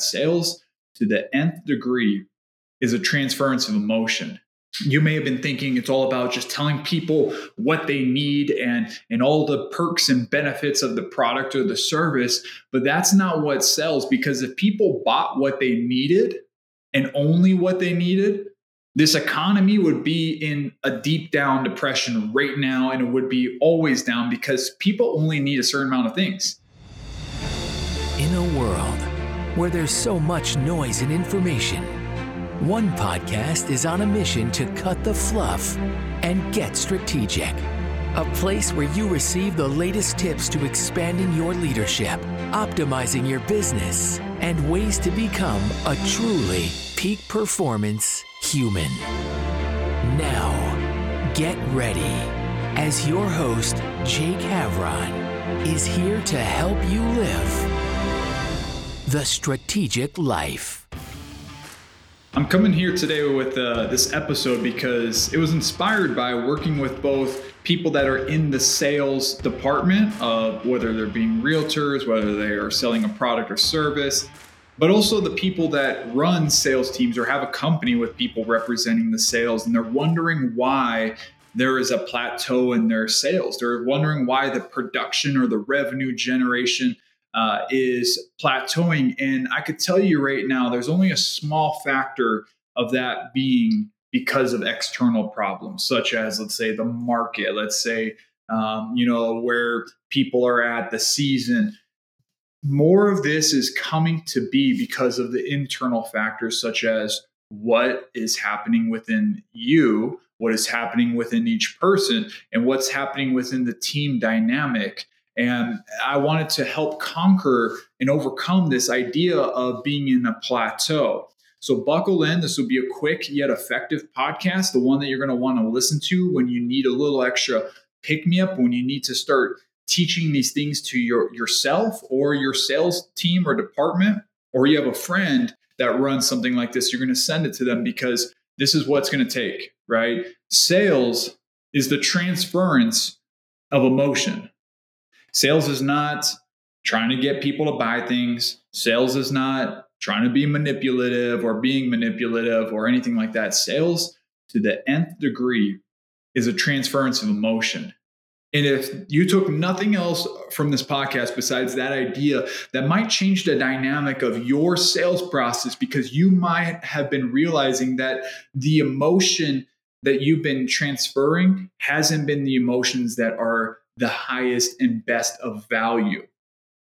Sales to the nth degree is a transference of emotion. You may have been thinking it's all about just telling people what they need and, and all the perks and benefits of the product or the service, but that's not what sells because if people bought what they needed and only what they needed, this economy would be in a deep down depression right now and it would be always down because people only need a certain amount of things. Where there's so much noise and information, one podcast is on a mission to cut the fluff and get strategic. A place where you receive the latest tips to expanding your leadership, optimizing your business, and ways to become a truly peak performance human. Now, get ready as your host, Jake Havron, is here to help you live the strategic life. I'm coming here today with uh, this episode because it was inspired by working with both people that are in the sales department of whether they're being realtors, whether they are selling a product or service, but also the people that run sales teams or have a company with people representing the sales and they're wondering why there is a plateau in their sales. They're wondering why the production or the revenue generation uh, is plateauing. And I could tell you right now, there's only a small factor of that being because of external problems, such as, let's say, the market, let's say, um, you know, where people are at, the season. More of this is coming to be because of the internal factors, such as what is happening within you, what is happening within each person, and what's happening within the team dynamic. And I wanted to help conquer and overcome this idea of being in a plateau. So, buckle in. This will be a quick yet effective podcast, the one that you're going to want to listen to when you need a little extra pick me up, when you need to start teaching these things to your, yourself or your sales team or department, or you have a friend that runs something like this. You're going to send it to them because this is what's going to take, right? Sales is the transference of emotion. Sales is not trying to get people to buy things. Sales is not trying to be manipulative or being manipulative or anything like that. Sales to the nth degree is a transference of emotion. And if you took nothing else from this podcast besides that idea, that might change the dynamic of your sales process because you might have been realizing that the emotion that you've been transferring hasn't been the emotions that are the highest and best of value.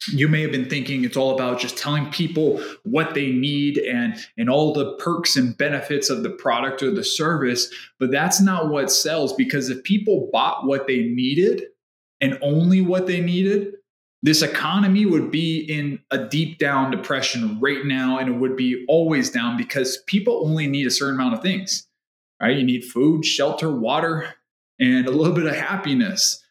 You may have been thinking it's all about just telling people what they need and, and all the perks and benefits of the product or the service, but that's not what sells because if people bought what they needed and only what they needed, this economy would be in a deep down depression right now and it would be always down because people only need a certain amount of things right you need food shelter water and a little bit of happiness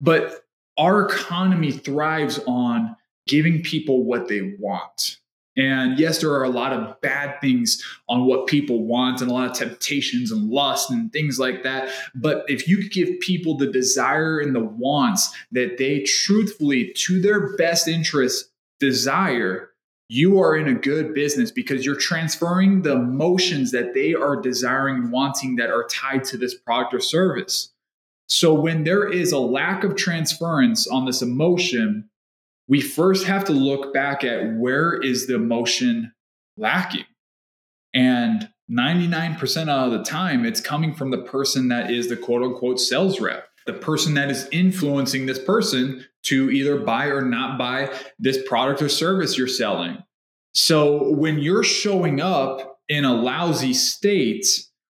but our economy thrives on giving people what they want. And yes, there are a lot of bad things on what people want and a lot of temptations and lust and things like that. But if you give people the desire and the wants that they truthfully, to their best interest, desire, you are in a good business because you're transferring the emotions that they are desiring and wanting that are tied to this product or service. So when there is a lack of transference on this emotion, we first have to look back at where is the emotion lacking. And 99% of the time, it's coming from the person that is the quote unquote sales rep, the person that is influencing this person to either buy or not buy this product or service you're selling. So when you're showing up in a lousy state,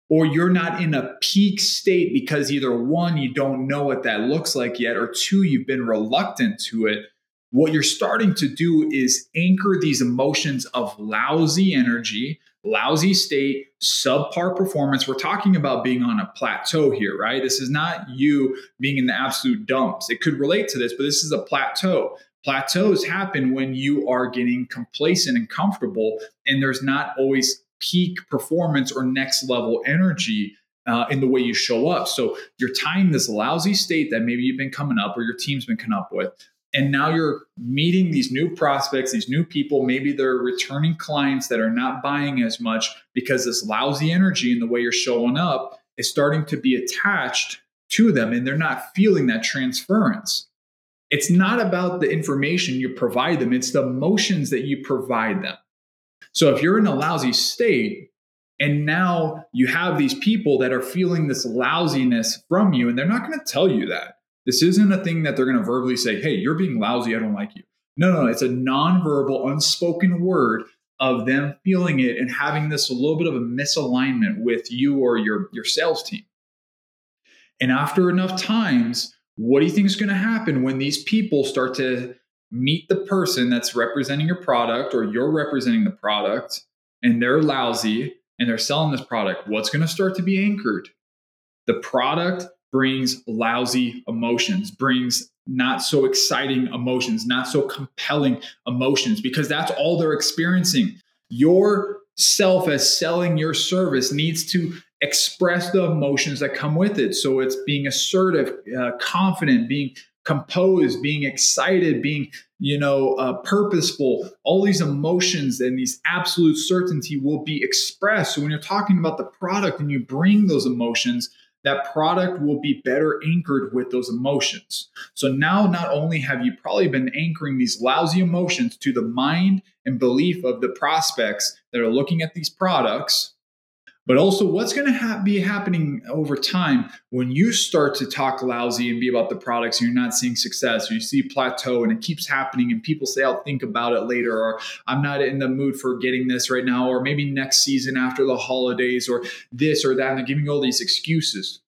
or you're not in a peak state because either one, you don't know what that looks like yet, or two, you've been reluctant to it. What you're starting to do is anchor these emotions of lousy energy, lousy state, subpar performance. We're talking about being on a plateau here, right? This is not you being in the absolute dumps. It could relate to this, but this is a plateau. Plateaus happen when you are getting complacent and comfortable, and there's not always peak performance or next level energy uh, in the way you show up. So you're tying this lousy state that maybe you've been coming up or your team's been coming up with And now you're meeting these new prospects, these new people. Maybe they're returning clients that are not buying as much because this lousy energy and the way you're showing up is starting to be attached to them and they're not feeling that transference. It's not about the information you provide them, it's the emotions that you provide them. So if you're in a lousy state, and now you have these people that are feeling this lousiness from you, and they're not going to tell you that. This isn't a thing that they're going to verbally say, hey, you're being lousy. I don't like you. No, no, it's a nonverbal, unspoken word of them feeling it and having this a little bit of a misalignment with you or your, your sales team. And after enough times, what do you think is going to happen when these people start to meet the person that's representing your product or you're representing the product and they're lousy and they're selling this product? What's going to start to be anchored? The product brings lousy emotions, brings not so exciting emotions, not so compelling emotions, because that's all they're experiencing. Your self as selling your service needs to express the emotions that come with it. So it's being assertive, uh, confident, being composed, being excited, being you know uh, purposeful. All these emotions and these absolute certainty will be expressed. So when you're talking about the product and you bring those emotions, that product will be better anchored with those emotions. So now, not only have you probably been anchoring these lousy emotions to the mind and belief of the prospects that are looking at these products, but also what's going to ha- be happening over time when you start to talk lousy and be about the products and you're not seeing success or you see plateau and it keeps happening and people say i'll think about it later or i'm not in the mood for getting this right now or maybe next season after the holidays or this or that and they're giving you all these excuses.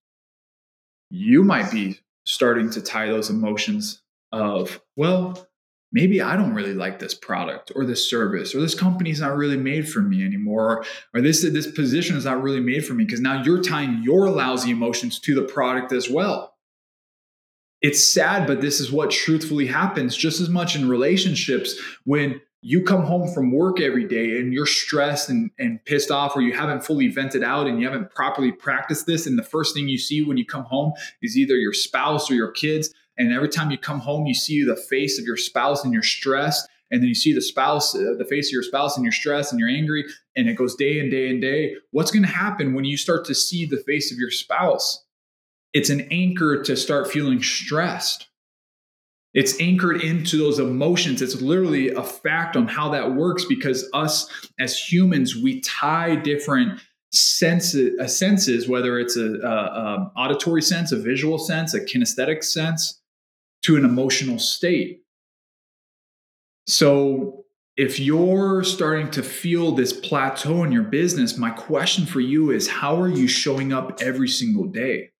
You might be starting to tie those emotions of well maybe I don't really like this product or this service or this company's not really made for me anymore or, this this position is not really made for me because now you're tying your lousy emotions to the product as well. It's sad but this is what truthfully happens just as much in relationships when you come home from work every day and you're stressed and, and pissed off or you haven't fully vented out and you haven't properly practiced this and the first thing you see when you come home is either your spouse or your kids and every time you come home, you see the face of your spouse and you're stressed. And then you see the spouse, uh, the face of your spouse, and you're stressed and you're angry, and it goes day and day and day. What's going to happen when you start to see the face of your spouse? It's an anchor to start feeling stressed. It's anchored into those emotions. It's literally a fact on how that works because us as humans, we tie different senses, uh, senses whether it's a, a, a auditory sense, a visual sense, a kinesthetic sense, to an emotional state. So, if you're starting to feel this plateau in your business, my question for you is how are you showing up every single day?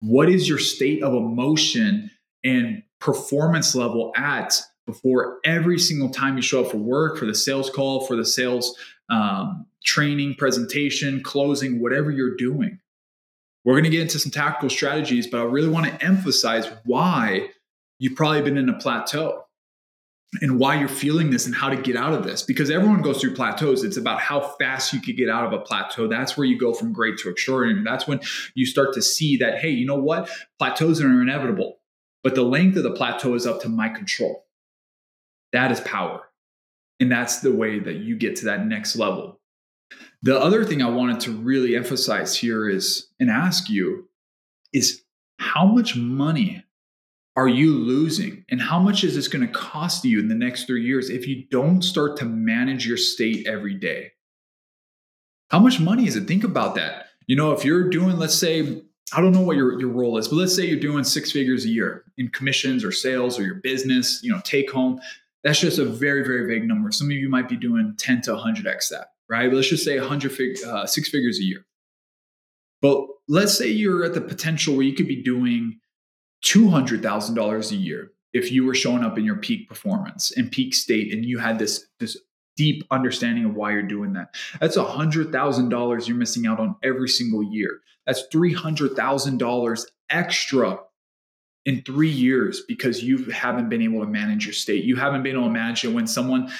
What is your state of emotion and performance level at before every single time you show up for work, for the sales call, for the sales um, training, presentation, closing, whatever you're doing? We're going to get into some tactical strategies, but I really want to emphasize why you've probably been in a plateau and why you're feeling this and how to get out of this. Because everyone goes through plateaus. It's about how fast you could get out of a plateau. That's where you go from great to extraordinary. That's when you start to see that hey you know what? Plateaus are inevitable but the length of the plateau is up to my control. That is power. And that's the way that you get to that next level. The other thing i wanted to really emphasize here is and ask you is how much money are you losing? And how much is this going to cost you in the next three years if you don't start to manage your state every day? How much money is it? Think about that. You know, if you're doing, let's say, I don't know what your, your role is, but let's say you're doing six figures a year in commissions or sales or your business, you know, take home. That's just a very, very vague number. Some of you might be doing 10 to 100x that, right? But let's just say 100 fig, uh, six figures a year. But let's say you're at the potential where you could be doing $200,000 a year if you were showing up in your peak performance and peak state and you had this this deep understanding of why you're doing that. That's $100,000 you're missing out on every single year. That's $300,000 extra in 3 years because you haven't been able to manage your state. You haven't been able to manage it when someone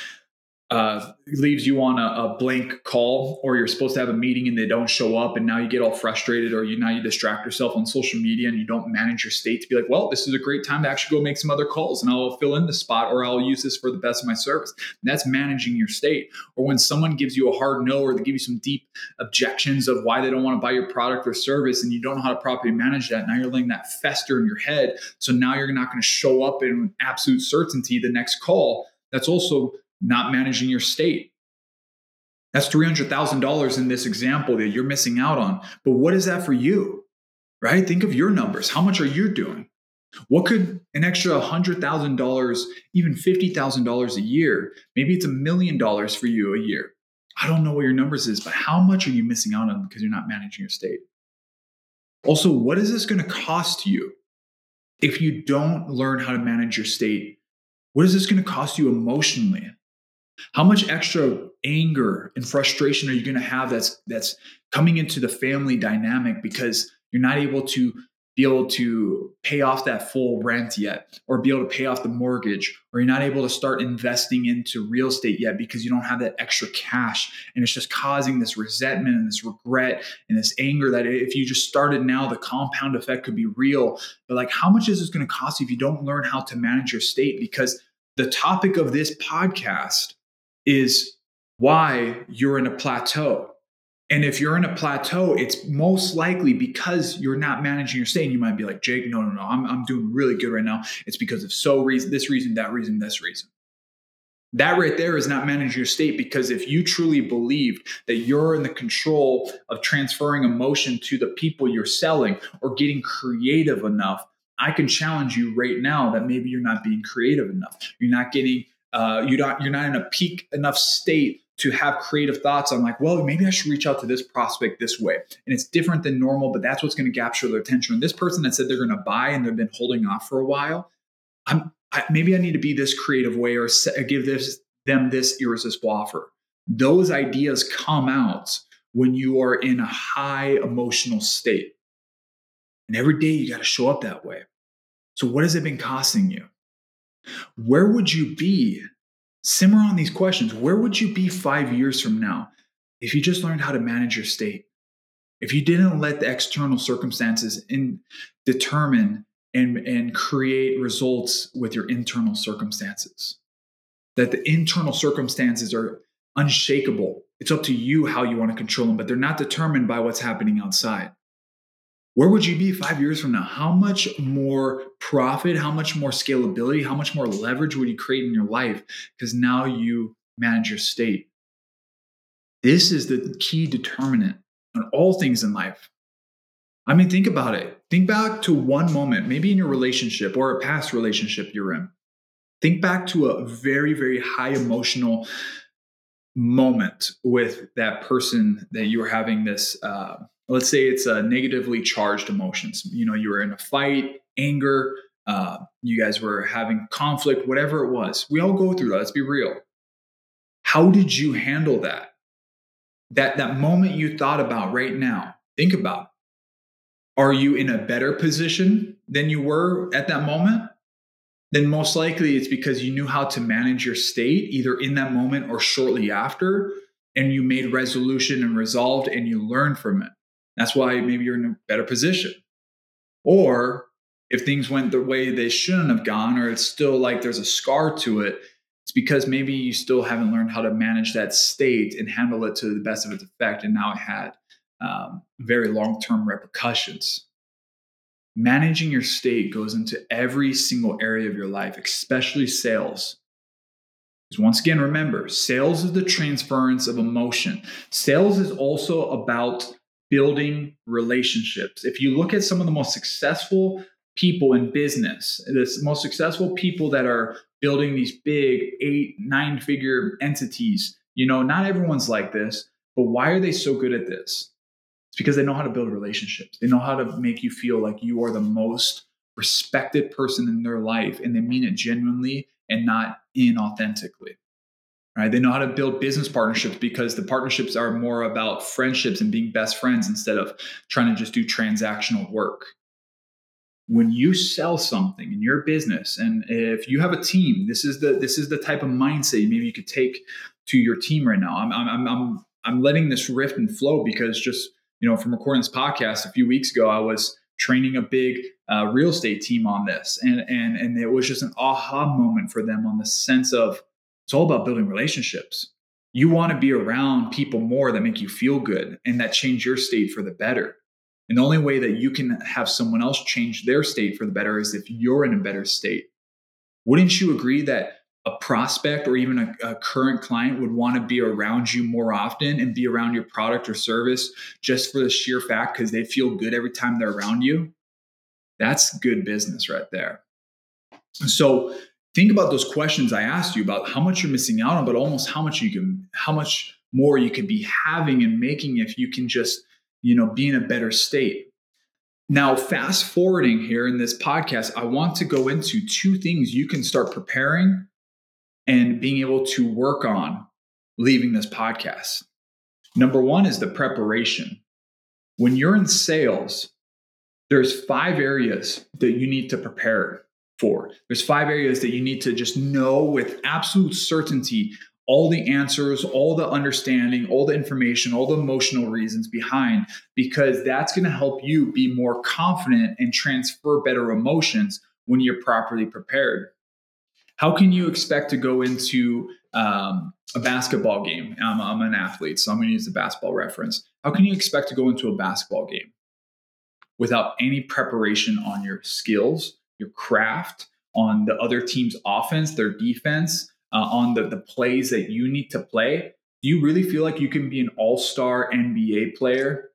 uh, leaves you on a, a, blank call or you're supposed to have a meeting and they don't show up and now you get all frustrated or you now you distract yourself on social media and you don't manage your state to be like well this is a great time to actually go make some other calls and i'll fill in the spot or i'll use this for the best of my service. And that's managing your state. Or when someone gives you a hard no or they give you some deep objections of why they don't want to buy your product or service and you don't know how to properly manage that now you're letting that fester in your head. So now you're not going to show up in absolute certainty the next call. That's also not managing your state. That's $300,000 in this example that you're missing out on. But what is that for you? Right? Think of your numbers. How much are you doing? What could an extra $100,000, even $50,000 a year, maybe it's a million dollars for you a year. I don't know what your numbers is, but how much are you missing out on because you're not managing your state? Also, what is this going to cost you if you don't learn how to manage your state? What is this going to cost you emotionally? How much extra anger and frustration are you going to have that's that's coming into the family dynamic because you're not able to be able to pay off that full rent yet or be able to pay off the mortgage or you're not able to start investing into real estate yet because you don't have that extra cash? And it's just causing this resentment and this regret and this anger that if you just started now the compound effect could be real. But like how much is this going to cost you if you don't learn how to manage your state? Because the topic of this podcast is why you're in a plateau. And if you're in a plateau, it's most likely because you're not managing your state. And you might be like, Jake, no, no, no, I'm, I'm doing really good right now. It's because of so reason, this reason, that reason, this reason. That right there is not managing your state because if you truly believed that you're in the control of transferring emotion to the people you're selling or getting creative enough, I can challenge you right now that maybe you're not being creative enough. You're not getting uh, you don't, you're not in a peak enough state to have creative thoughts on like, well, maybe I should reach out to this prospect this way. And it's different than normal, but that's what's going to capture their attention. And this person that said they're going to buy and they've been holding off for a while, I'm I, maybe I need to be this creative way or give this them this irresistible offer. Those ideas come out when you are in a high emotional state. And every day you got to show up that way. So what has it been costing you? Where would you be? Simmer on these questions. Where would you be five years from now if you just learned how to manage your state? If you didn't let the external circumstances in, determine and, and create results with your internal circumstances, that the internal circumstances are unshakable. It's up to you how you want to control them, but they're not determined by what's happening outside where would you be five years from now? How much more profit, how much more scalability, how much more leverage would you create in your life? Because now you manage your state. This is the key determinant on all things in life. I mean, think about it. Think back to one moment, maybe in your relationship or a past relationship you're in. Think back to a very, very high emotional moment with that person that you were having this. Uh, let's say it's a negatively charged emotions. You know you were in a fight anger uh, you guys were having conflict whatever it was. We all go through that let's be real. How did you handle that? That that moment you thought about right now think about are you in a better position than you were at that moment? Then most likely it's because you knew how to manage your state either in that moment or shortly after and you made resolution and resolved and you learned from it that's why maybe you're in a better position. Or if things went the way they shouldn't have gone, or it's still like there's a scar to it, it's because maybe you still haven't learned how to manage that state and handle it to the best of its effect. And now it had um, very long term repercussions. Managing your state goes into every single area of your life, especially sales. Because once again, remember, sales is the transference of emotion. Sales is also about building relationships. If you look at some of the most successful people in business, the most successful people that are building these big eight, nine figure entities, you know, not everyone's like this, but why are they so good at this? It's because they know how to build relationships. They know how to make you feel like you are the most respected person in their life and they mean it genuinely and not inauthentically right? They know how to build business partnerships because the partnerships are more about friendships and being best friends instead of trying to just do transactional work. When you sell something in your business, and if you have a team, this is the this is the type of mindset maybe you could take to your team right now. I'm I'm I'm I'm letting this rift and flow because just you know from recording this podcast a few weeks ago, I was training a big uh, real estate team on this, and and and it was just an aha moment for them on the sense of it's all about building relationships. You want to be around people more that make you feel good and that change your state for the better. And the only way that you can have someone else change their state for the better is if you're in a better state. Wouldn't you agree that a prospect or even a, a, current client would want to be around you more often and be around your product or service just for the sheer fact because they feel good every time they're around you? That's good business right there. So think about those questions I asked you about how much you're missing out on, but almost how much you can, how much more you could be having and making if you can just, you know, be in a better state. Now, fast forwarding here in this podcast, I want to go into two things you can start preparing and being able to work on leaving this podcast. Number one is the preparation. When you're in sales, there's five areas that you need to prepare for. There's five areas that you need to just know with absolute certainty all the answers, all the understanding, all the information, all the emotional reasons behind, because that's going to help you be more confident and transfer better emotions when you're properly prepared. How can you expect to go into um, a basketball game? I'm, I'm an athlete, so I'm going to use the basketball reference. How can you expect to go into a basketball game without any preparation on your skills, your craft, on the other team's offense, their defense, uh, on the, the plays that you need to play? Do you really feel like you can be an all star NBA player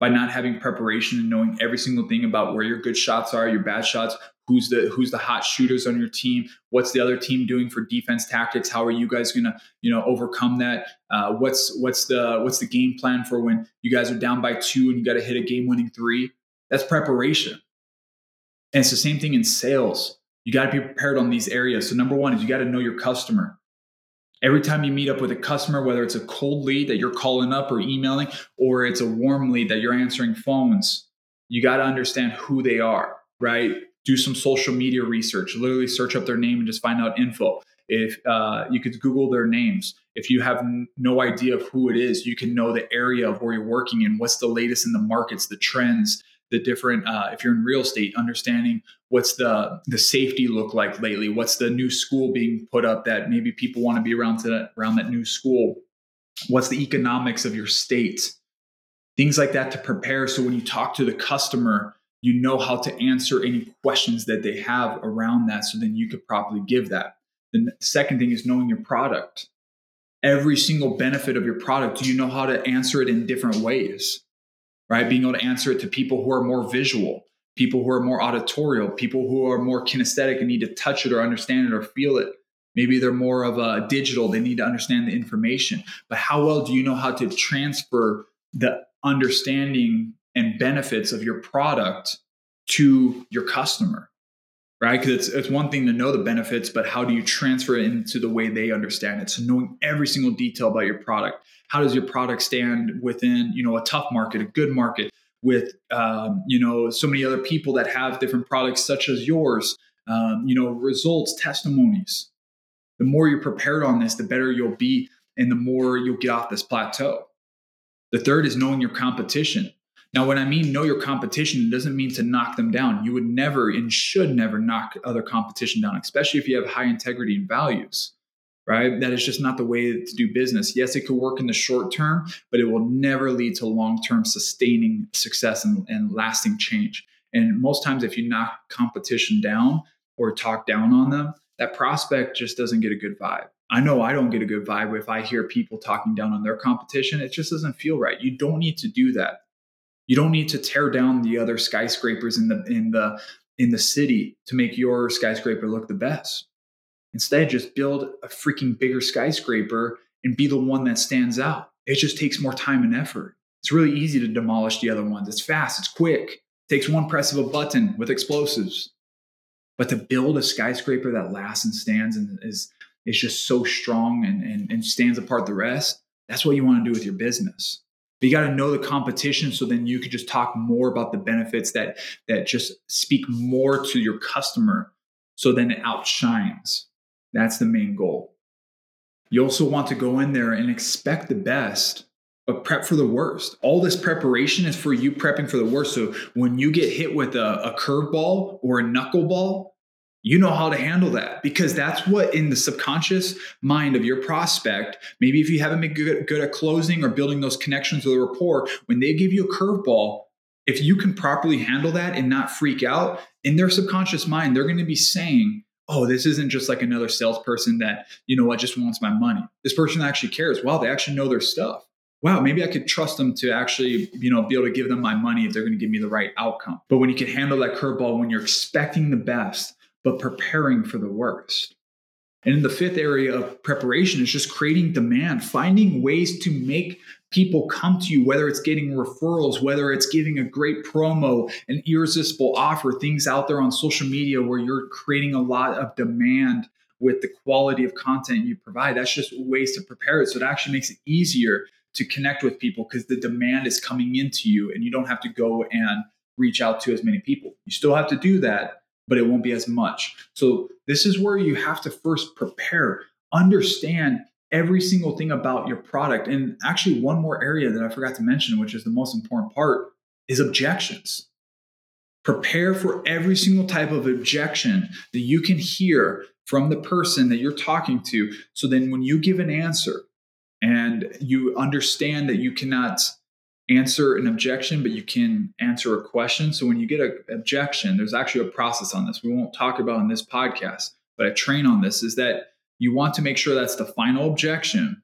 by not having preparation and knowing every single thing about where your good shots are, your bad shots, who's the who's the hot shooters on your team what's the other team doing for defense tactics how are you guys to you know overcome that uh, what's what's the what's the game plan for when you guys are down by two and you got to hit a game winning three that's preparation and it's the same thing in sales. You got to be prepared on these areas. So number one is you got to know your customer. Every time you meet up with a customer whether it's a cold lead that you're calling up or emailing or it's a warm lead that you're answering phones you got to understand who they are right? Do some social media research, literally search up their name and just find out info. If uh, you could Google their names, if you have n- no idea of who it is, you can know the area of where you're working in, what's the latest in the markets, the trends, the different. Uh, if you're in real estate, understanding what's the the safety look like lately, what's the new school being put up that maybe people want to be around to that, around that new school, what's the economics of your state, things like that to prepare. So when you talk to the customer you know how to answer any questions that they have around that so then you could properly give that the second thing is knowing your product every single benefit of your product do you know how to answer it in different ways right? Being able to answer it to people who are more visual people who are more auditorial people who are more kinesthetic and need to touch it or understand it or feel it. Maybe they're more of a digital they need to understand the information. But how well do you know how to transfer the understanding and benefits of your product to your customer right? Because it's, it's one thing to know the benefits but how do you transfer it into the way they understand it? So knowing every single detail about your product. How does your product stand within you know a tough market a good market with um, you know so many other people that have different products such as yours? Um, you know results testimonies. The more you're prepared on this the better you'll be and the more you'll get off this plateau. The third is knowing your competition now, when I mean know your competition, it doesn't mean to knock them down. You would never and should never knock other competition down, especially if you have high integrity and values, right? That is just not the way to do business. Yes, it could work in the short term, but it will never lead to long term sustaining success and, and lasting change. And most times, if you knock competition down or talk down on them, that prospect just doesn't get a good vibe. I know I don't get a good vibe if I hear people talking down on their competition. It just doesn't feel right. You don't need to do that. You don't need to tear down the other skyscrapers in the in the in the city to make your skyscraper look the best. Instead, just build a freaking bigger skyscraper and be the one that stands out. It just takes more time and effort. It's really easy to demolish the other ones. It's fast, it's quick. It takes one press of a button with explosives. But to build a skyscraper that lasts and stands and is is just so strong and, and, and stands apart the rest, that's what you want to do with your business. But you got to know the competition so then you could just talk more about the benefits that that just speak more to your customer so then it outshines. That's the main goal. You also want to go in there and expect the best, but prep for the worst. All this preparation is for you prepping for the worst. So when you get hit with a, a curveball or a knuckleball, you know how to handle that because that's what in the subconscious mind of your prospect maybe if you haven't been good, good at closing or building those connections with a rapport when they give you a curveball if you can properly handle that and not freak out in their subconscious mind they're going to be saying oh this isn't just like another salesperson that you know what just wants my money. This person actually cares. Wow they actually know their stuff. Wow, maybe I could trust them to actually, you know, be able to give them my money if they're going to give me the right outcome. But when you can handle that curveball, when you're expecting the best, but preparing for the worst. And in the fifth area of preparation is just creating demand, finding ways to make people come to you, whether it's getting referrals, whether it's giving a great promo, an irresistible offer, things out there on social media where you're creating a lot of demand with the quality of content you provide. That's just ways to prepare it. So it actually makes it easier to connect with people because the demand is coming into you and you don't have to go and reach out to as many people. You still have to do that, but it won't be as much. So this is where you have to first prepare, understand every single thing about your product. And actually, one more area that I forgot to mention, which is the most important part, is objections. Prepare for every single type of objection that you can hear from the person that you're talking to. So then when you give an answer and you understand that you cannot answer an objection, but you can answer a question. So when you get an objection, there's actually a process on this. We won't talk about in this podcast, but I train on this is that you want to make sure that's the final objection.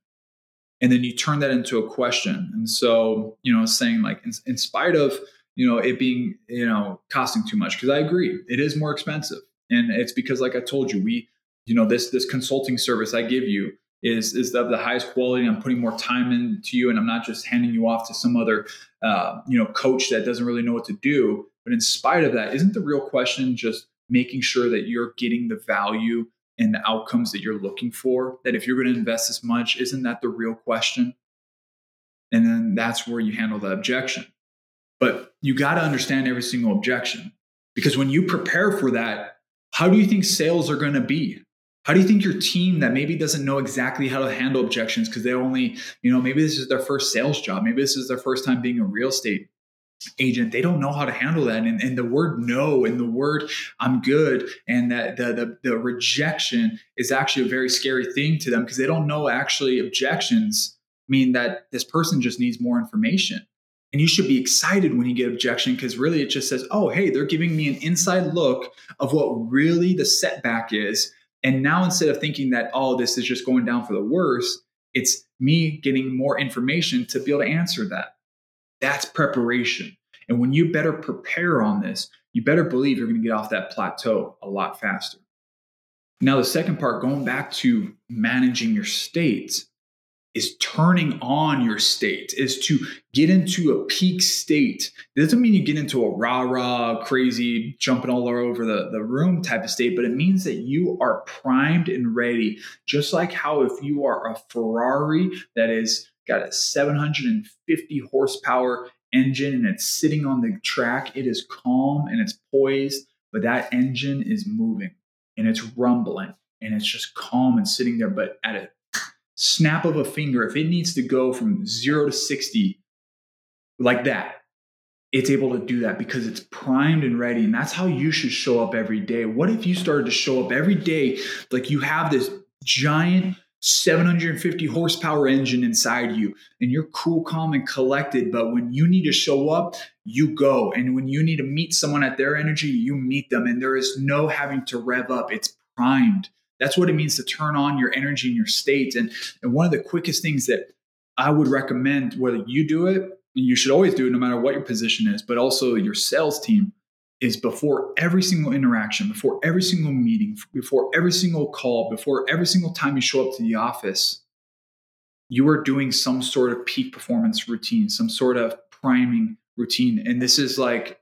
And then you turn that into a question. And so, you know, saying like, in, in spite of, you know, it being, you know, costing too much, because I agree, it is more expensive. And it's because, like I told you, we, you know, this, this consulting service I give you, is is of the highest quality. I'm putting more time into you, and I'm not just handing you off to some other uh, you know coach that doesn't really know what to do. But in spite of that, isn't the real question just making sure that you're getting the value and the outcomes that you're looking for? That if you're going to invest this much, isn't that the real question? And then that's where you handle the objection. But you got to understand every single objection because when you prepare for that, how do you think sales are going to be? How do you think your team that maybe doesn't know exactly how to handle objections because they only, you know, maybe this is their first sales job, maybe this is their first time being a real estate agent they don't know how to handle that and, and the word no and the word i'm good and that the, the, the rejection is actually a very scary thing to them because they don't know actually objections mean that this person just needs more information. And you should be excited when you get objection because really it just says oh hey they're giving me an inside look of what really the setback is and now instead of thinking that, oh, this is just going down for the worse, it's me getting more information to be able to answer that. That's preparation. And when you better prepare on this, you better believe you're going to get off that plateau a lot faster. Now, the second part, going back to managing your states, is turning on your state, is to get into a peak state. It doesn't mean you get into a rah rah, crazy, jumping all over the, the room type of state, but it means that you are primed and ready. Just like how if you are a Ferrari that is got a 750 horsepower engine and it's sitting on the track, it is calm and it's poised, but that engine is moving and it's rumbling and it's just calm and sitting there, but at a snap of a finger, if it needs to go from zero to 60 like that, it's able to do that because it's primed and ready. And that's how you should show up every day. What if you started to show up every day like you have this giant 750 horsepower engine inside you and you're cool, calm, and collected. But when you need to show up, you go. And when you need to meet someone at their energy, you meet them. And there is no having to rev up, it's primed. That's what it means to turn on your energy and your state. And, and one of the quickest things that I would recommend, whether you do it, and you should always do it no matter what your position is, but also your sales team, is before every single interaction, before every single meeting, before every single call, before every single time you show up to the office, you are doing some sort of peak performance routine, some sort of priming routine. And this is like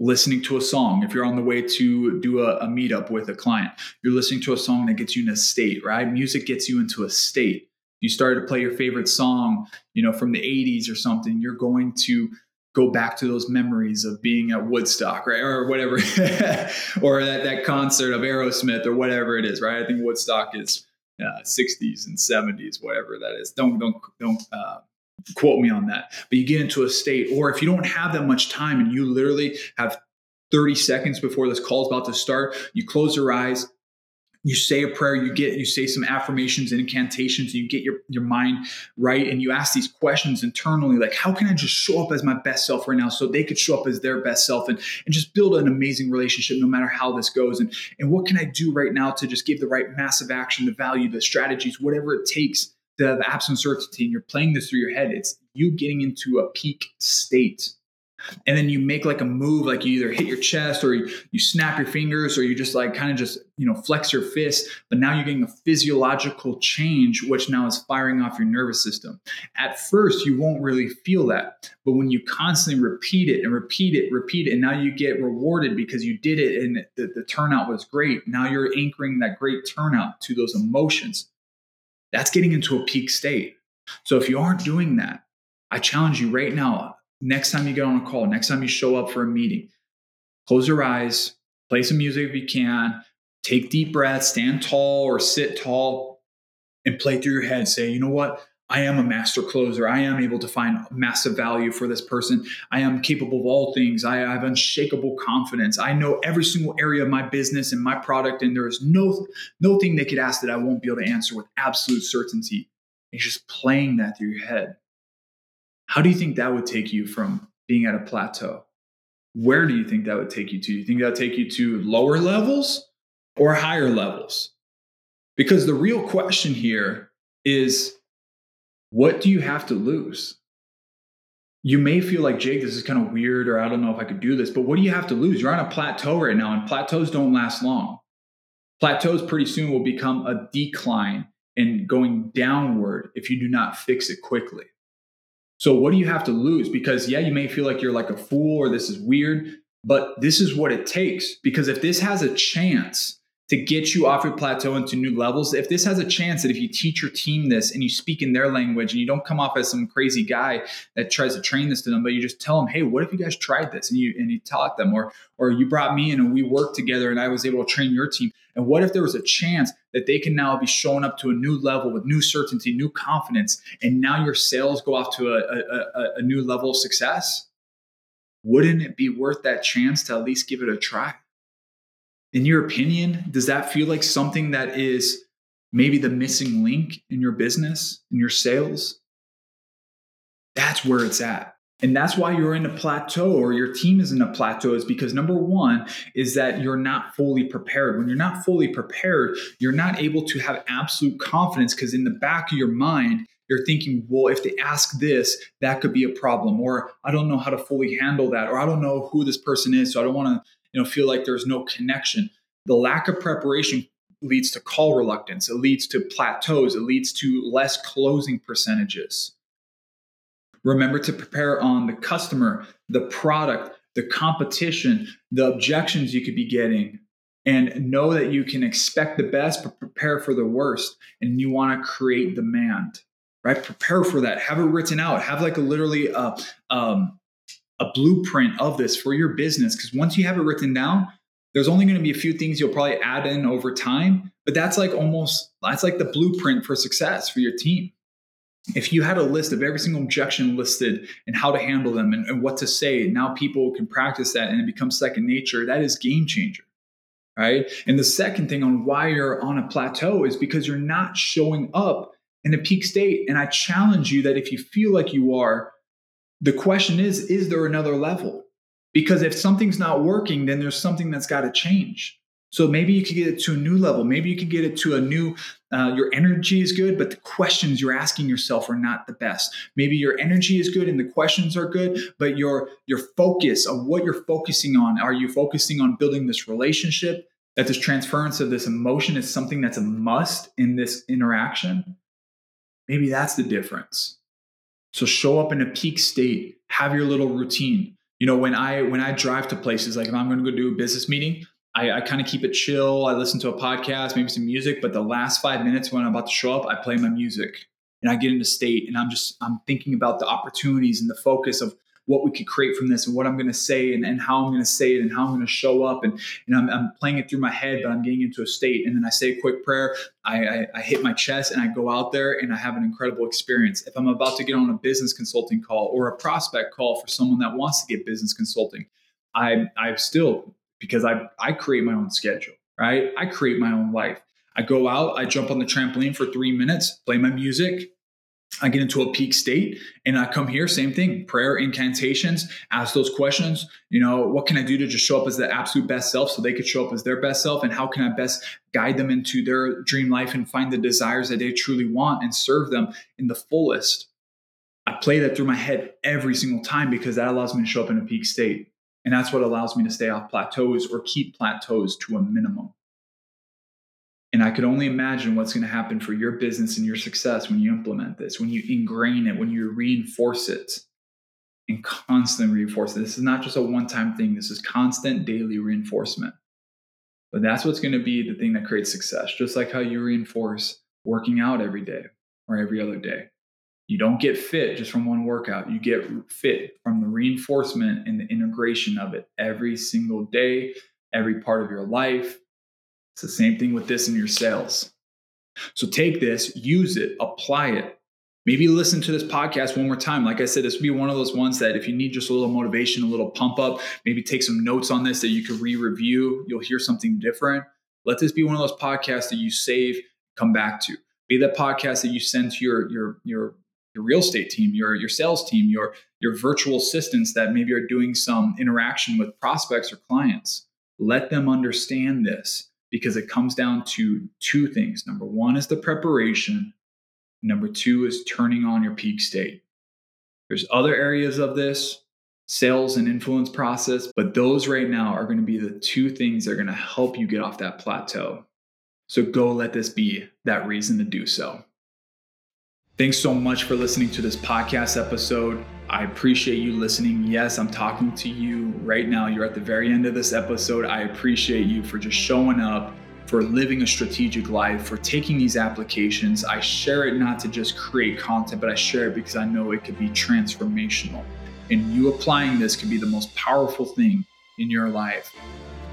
listening to a song. If you're on the way to do a, a, meetup with a client you're listening to a song that gets you in a state right? Music gets you into a state. You started to play your favorite song you know from the 80s or something you're going to go back to those memories of being at woodstock right? Or whatever or that, that concert of aerosmith or whatever it is right? I think woodstock is uh, 60s and 70s, whatever that is. Don't don't don't uh, quote me on that. But you get into a state, or if you don't have that much time and you literally have 30 seconds before this call is about to start, you close your eyes, you say a prayer you get you say some affirmations and incantations and you get your, your mind right and you ask these questions internally like how can i just show up as my best self right now so they could show up as their best self and, and just build an amazing relationship no matter how this goes and, and what can i do right now to just give the right massive action the value the strategies whatever it takes to have absolute certainty and you're playing this through your head it's you getting into a peak state. And then you make like a move like you either hit your chest or you, you snap your fingers or you just like kind of just you know flex your fist but now you're getting a physiological change which now is firing off your nervous system. At first you won't really feel that but when you constantly repeat it and repeat it repeat it and now you get rewarded because you did it and the, the turnout was great. Now you're anchoring that great turnout to those emotions that's getting into a peak state so if you aren't doing that i challenge you right now next time you get on a call, next time you show up for a meeting, close your eyes, play some music if you can, take deep breaths, stand tall or sit tall, and play through your head. Say, you know what? I am a master closer. I am able to find massive value for this person. I am capable of all things. I have unshakable confidence. I know every single area of my business and my product, and there is no no thing they could ask that I won't be able to answer with absolute certainty. It's just playing that through your head. How do you think that would take you from being at a plateau? Where do you think that would take you to? Do You think that would take you to lower levels or higher levels? Because the real question here is what do you have to lose? You may feel like, Jake, this is kind of weird, or I don't know if I could do this, but what do you have to lose? You're on a plateau right now, and plateaus don't last long. Plateaus pretty soon will become a decline and going downward if you do not fix it quickly. So what do you have to lose? Because yeah, you may feel like you're like a fool or this is weird, but this is what it takes. Because if this has a chance to get you off your plateau into new levels, if this has a chance that if you teach your team this and you speak in their language and you don't come off as some crazy guy that tries to train this to them, but you just tell them, hey, what if you guys tried this and you and you taught them, or or you brought me in and we worked together and I was able to train your team. And what if there was a chance that they can now be showing up to a new level with new certainty, new confidence, and now your sales go off to a, a, a new level of success? Wouldn't it be worth that chance to at least give it a try? In your opinion, does that feel like something that is maybe the missing link in your business, in your sales? That's where it's at. And that's why you're in a plateau or your team is in a plateau is because number one is that you're not fully prepared. When you're not fully prepared, you're not able to have absolute confidence because in the back of your mind, you're thinking, well, if they ask this, that could be a problem, or I don't know how to fully handle that, or I don't know who this person is, so I don't want to, you know, feel like there's no connection. The lack of preparation leads to call reluctance. It leads to plateaus. It leads to less closing percentages. Remember to prepare on the customer, the product, the competition, the objections you could be getting, and know that you can expect the best, but prepare for the worst. And you want to create demand, right? Prepare for that. Have it written out. Have like a literally a, um, a blueprint of this for your business. Because once you have it written down, there's only going to be a few things you'll probably add in over time, but that's like almost that's like the blueprint for success for your team if you had a list of every single objection listed and how to handle them and, and, what to say, now people can practice that and it becomes second nature. That is game changer. Right. And the second thing on why you're on a plateau is because you're not showing up in a peak state. And I challenge you that if you feel like you are, the question is, is there another level? Because if something's not working, then there's something that's got to change. So maybe you could get it to a new level. Maybe you could get it to a new, uh, your energy is good, but the questions you're asking yourself are not the best. Maybe your energy is good and the questions are good, but your, your focus of what you're focusing on, are you focusing on building this relationship? That this transference of this emotion is something that's a must in this interaction? Maybe that's the difference. So show up in a peak state, have your little routine. You know, when I when I drive to places, like if I'm to go do a business meeting, I, I kind of keep it chill. I listen to a podcast, maybe some music, but the last five minutes when I'm about to show up, I play my music and I get into state and I'm just I'm thinking about the opportunities and the focus of what we could create from this and what I'm going to say and, and how I'm going to say it and how I'm going to show up. And, and I'm, I'm, playing it through my head, but I'm getting into a state. And then I say a quick prayer. I, I, I hit my chest and I go out there and I have an incredible experience. If I'm about to get on a business consulting call or a prospect call for someone that wants to get business consulting, I, I still, because I, I create my own schedule, right? I create my own life. I go out, I jump on the trampoline for three minutes, play my music, I get into a peak state and I come here, same thing, prayer, incantations, ask those questions. You know, what can I do to just show up as the absolute best self so they could show up as their best self? And how can I best guide them into their dream life and find the desires that they truly want and serve them in the fullest? I play that through my head every single time because that allows me to show up in a peak state. And that's what allows me to stay off plateaus or keep plateaus to a minimum. And I could only imagine what's going to happen for your business and your success when you implement this, when you ingrain it, when you reinforce it and constantly reinforce it. This is not just a one time thing, this is constant daily reinforcement. But that's what's going to be the thing that creates success, just like how you reinforce working out every day or every other day. You don't get fit just from one workout. You get fit from the reinforcement and the integration of it every single day, every part of your life, it's the same thing with this in your sales. So take this, use it, apply it. Maybe listen to this podcast one more time. Like I said, this would be one of those ones that if you need just a little motivation, a little pump up, maybe take some notes on this that you could re review. You'll hear something different. Let this be one of those podcasts that you save, come back to. Be that podcast that you send to your, your, your, your real estate team, your, your sales team, your, your virtual assistants that maybe are doing some interaction with prospects or clients. Let them understand this because it comes down to two things. Number one is the preparation, number two is turning on your peak state. There's other areas of this, sales and influence process, but those right now are going to be the two things that are going to help you get off that plateau. So go let this be that reason to do so. Thanks so much for listening to this podcast episode. I appreciate you listening. Yes, I'm talking to you right now. You're at the very end of this episode. I appreciate you for just showing up, for living a strategic life, for taking these applications. I share it not to just create content, but I share it because I know it could be transformational. And you applying this could be the most powerful thing in your life.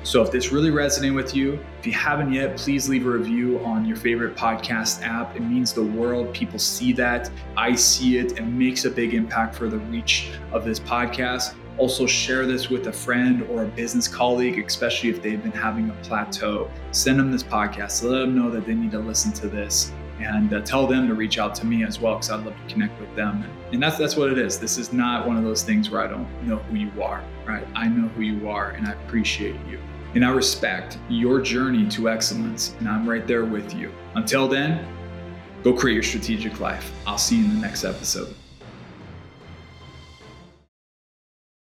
So if this really resonated with you, if you haven't yet, please leave a review on your favorite podcast app. It means the world. People see that. I see it and makes a big impact for the reach of this podcast. Also, share this with a friend or a business colleague, especially if they've been having a plateau. Send them this podcast. Let them know that they need to listen to this and uh, tell them to reach out to me as well because I'd love to connect with them. And that's that's what it is. This is not one of those things where I don't know who you are, right? I know who you are and I appreciate you. And I respect your journey to excellence, and I'm right there with you. Until then, go create your strategic life. I'll see you in the next episode.